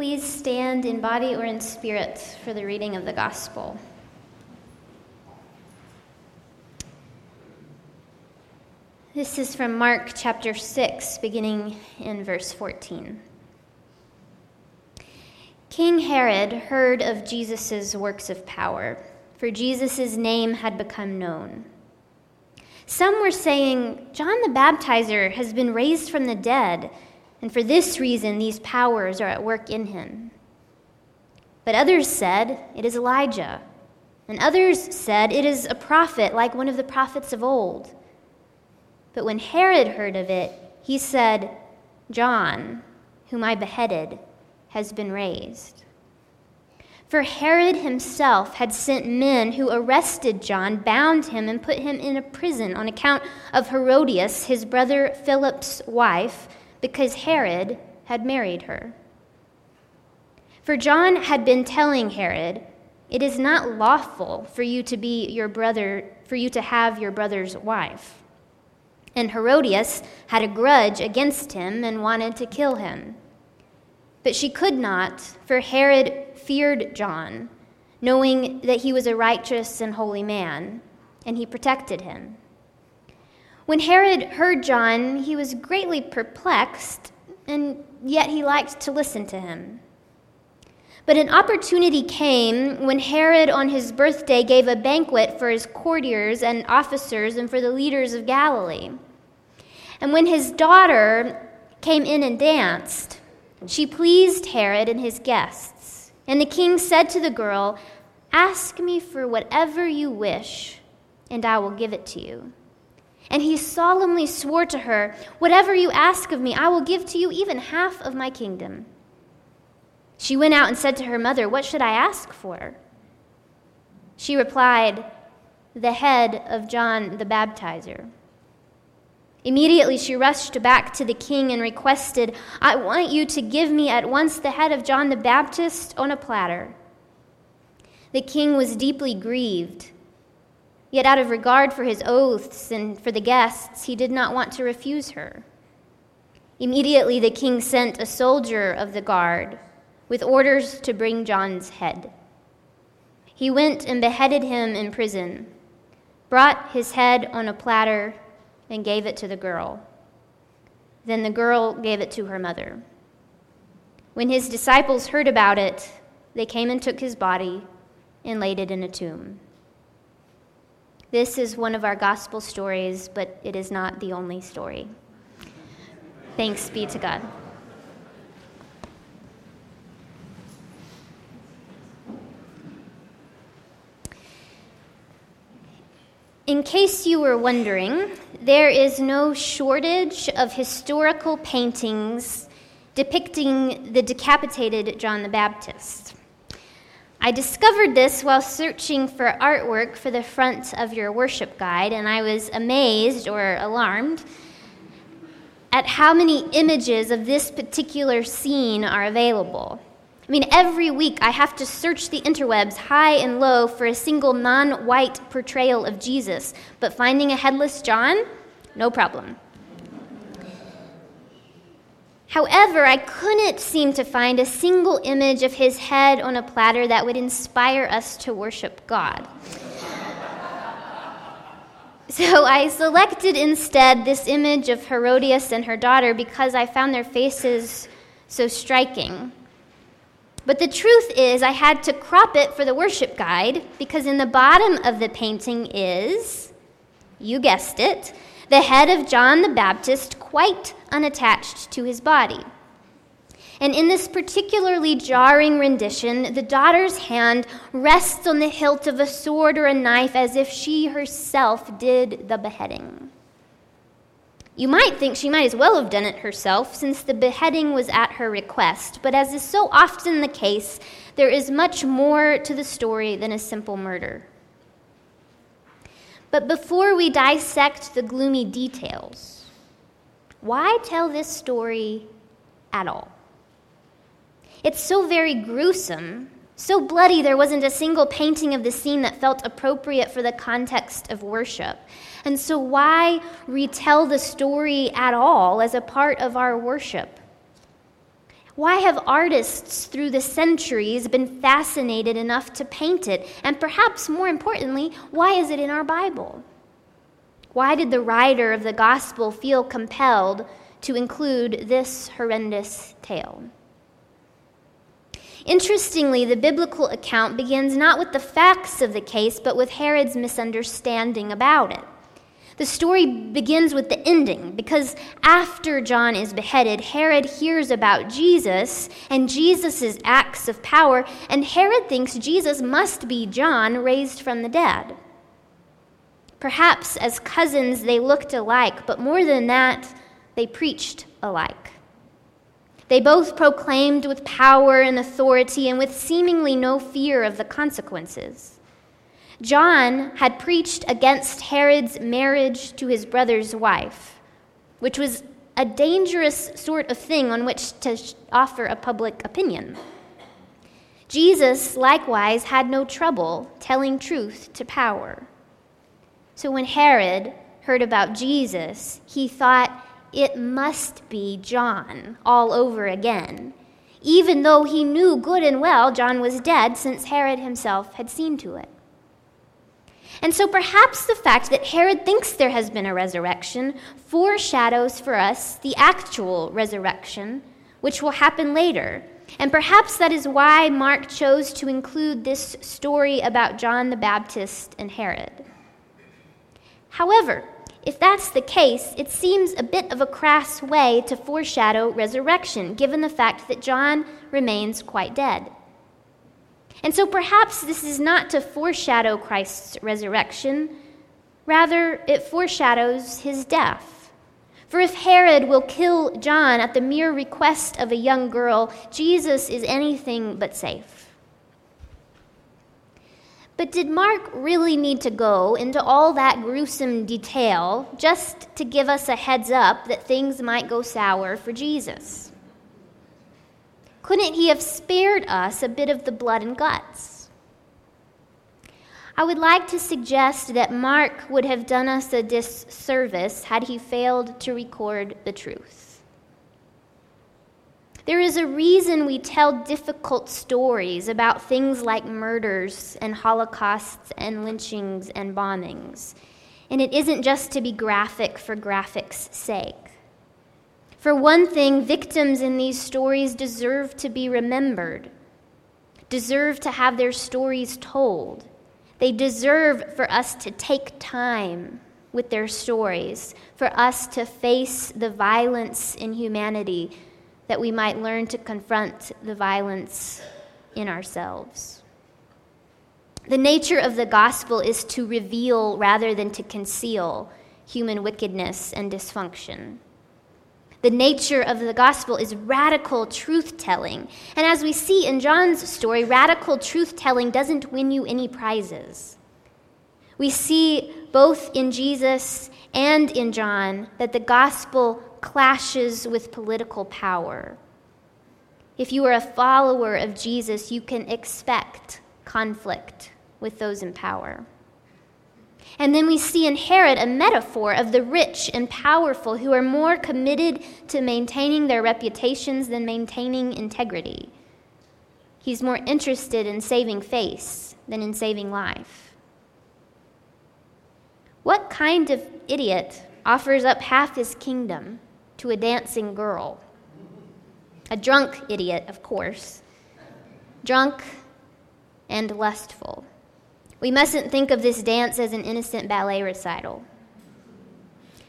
Please stand in body or in spirit for the reading of the gospel. This is from Mark chapter 6, beginning in verse 14. King Herod heard of Jesus' works of power, for Jesus' name had become known. Some were saying, John the Baptizer has been raised from the dead, and for this reason these powers are at work in him. But others said, It is Elijah. And others said, It is a prophet like one of the prophets of old. But when Herod heard of it, he said, John, whom I beheaded, has been raised. For Herod himself had sent men who arrested John, bound him, and put him in a prison on account of Herodias, his brother Philip's wife, because Herod had married her. For John had been telling Herod, It is not lawful for you to be your brother, for you to have your brother's wife. And Herodias had a grudge against him and wanted to kill him. But she could not, for Herod feared John, knowing that he was a righteous and holy man, and he protected him. When Herod heard John, he was greatly perplexed, and yet he liked to listen to him. But an opportunity came when Herod, on his birthday, gave a banquet for his courtiers and officers and for the leaders of Galilee. And when his daughter came in and danced, she pleased Herod and his guests. And the king said to the girl, Ask me for whatever you wish, and I will give it to you. And he solemnly swore to her, Whatever you ask of me, I will give to you even half of my kingdom. She went out and said to her mother, What should I ask for? She replied, The head of John the Baptizer. Immediately she rushed back to the king and requested, I want you to give me at once the head of John the Baptist on a platter. The king was deeply grieved. Yet, out of regard for his oaths and for the guests, he did not want to refuse her. Immediately, the king sent a soldier of the guard with orders to bring John's head. He went and beheaded him in prison, brought his head on a platter and gave it to the girl. Then the girl gave it to her mother. When his disciples heard about it, they came and took his body and laid it in a tomb. This is one of our gospel stories, but it is not the only story. Thanks be to God. In case you were wondering, there is no shortage of historical paintings depicting the decapitated John the Baptist. I discovered this while searching for artwork for the front of your worship guide, and I was amazed or alarmed at how many images of this particular scene are available. I mean, every week I have to search the interwebs high and low for a single non white portrayal of Jesus, but finding a headless John? No problem. However, I couldn't seem to find a single image of his head on a platter that would inspire us to worship God. So I selected instead this image of Herodias and her daughter because I found their faces so striking. But the truth is, I had to crop it for the worship guide because in the bottom of the painting is, you guessed it, the head of John the Baptist quite unattached to his body. And in this particularly jarring rendition, the daughter's hand rests on the hilt of a sword or a knife as if she herself did the beheading. You might think she might as well have done it herself, since the beheading was at her request, but as is so often the case, there is much more to the story than a simple murder. But before we dissect the gloomy details, why tell this story at all? It's so very gruesome so bloody, there wasn't a single painting of the scene that felt appropriate for the context of worship. And so, why retell the story at all as a part of our worship? Why have artists through the centuries been fascinated enough to paint it? And perhaps more importantly, why is it in our Bible? Why did the writer of the gospel feel compelled to include this horrendous tale? Interestingly, the biblical account begins not with the facts of the case, but with Herod's misunderstanding about it. The story begins with the ending because after John is beheaded, Herod hears about Jesus and Jesus' acts of power, and Herod thinks Jesus must be John raised from the dead. Perhaps as cousins they looked alike, but more than that, they preached alike. They both proclaimed with power and authority and with seemingly no fear of the consequences. John had preached against Herod's marriage to his brother's wife, which was a dangerous sort of thing on which to offer a public opinion. Jesus, likewise, had no trouble telling truth to power. So when Herod heard about Jesus, he thought it must be John all over again, even though he knew good and well John was dead since Herod himself had seen to it. And so perhaps the fact that Herod thinks there has been a resurrection foreshadows for us the actual resurrection, which will happen later. And perhaps that is why Mark chose to include this story about John the Baptist and Herod. However, if that's the case, it seems a bit of a crass way to foreshadow resurrection, given the fact that John remains quite dead. And so perhaps this is not to foreshadow Christ's resurrection, rather, it foreshadows his death. For if Herod will kill John at the mere request of a young girl, Jesus is anything but safe. But did Mark really need to go into all that gruesome detail just to give us a heads up that things might go sour for Jesus? Couldn't he have spared us a bit of the blood and guts? I would like to suggest that Mark would have done us a disservice had he failed to record the truth. There is a reason we tell difficult stories about things like murders and holocausts and lynchings and bombings. And it isn't just to be graphic for graphic's sake. For one thing, victims in these stories deserve to be remembered, deserve to have their stories told. They deserve for us to take time with their stories, for us to face the violence in humanity, that we might learn to confront the violence in ourselves. The nature of the gospel is to reveal rather than to conceal human wickedness and dysfunction. The nature of the gospel is radical truth telling. And as we see in John's story, radical truth telling doesn't win you any prizes. We see both in Jesus and in John that the gospel clashes with political power. If you are a follower of Jesus, you can expect conflict with those in power. And then we see in Herod a metaphor of the rich and powerful who are more committed to maintaining their reputations than maintaining integrity. He's more interested in saving face than in saving life. What kind of idiot offers up half his kingdom to a dancing girl? A drunk idiot, of course. Drunk and lustful. We mustn't think of this dance as an innocent ballet recital.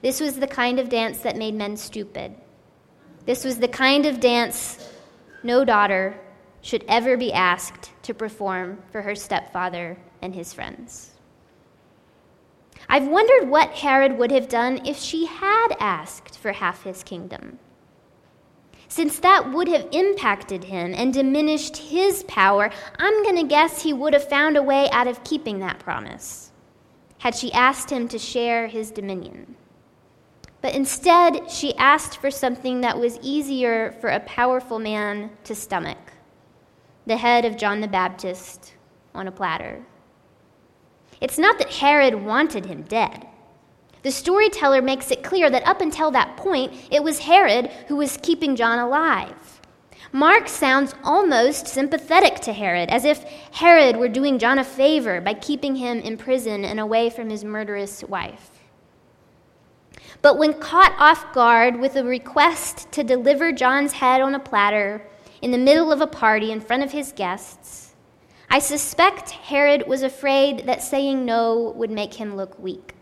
This was the kind of dance that made men stupid. This was the kind of dance no daughter should ever be asked to perform for her stepfather and his friends. I've wondered what Herod would have done if she had asked for half his kingdom since that would have impacted him and diminished his power, I'm going to guess he would have found a way out of keeping that promise had she asked him to share his dominion. But instead, she asked for something that was easier for a powerful man to stomach the head of John the Baptist on a platter. It's not that Herod wanted him dead. The storyteller makes it clear that up until that point, it was Herod who was keeping John alive. Mark sounds almost sympathetic to Herod, as if Herod were doing John a favor by keeping him in prison and away from his murderous wife. But when caught off guard with a request to deliver John's head on a platter in the middle of a party in front of his guests, I suspect Herod was afraid that saying no would make him look weak.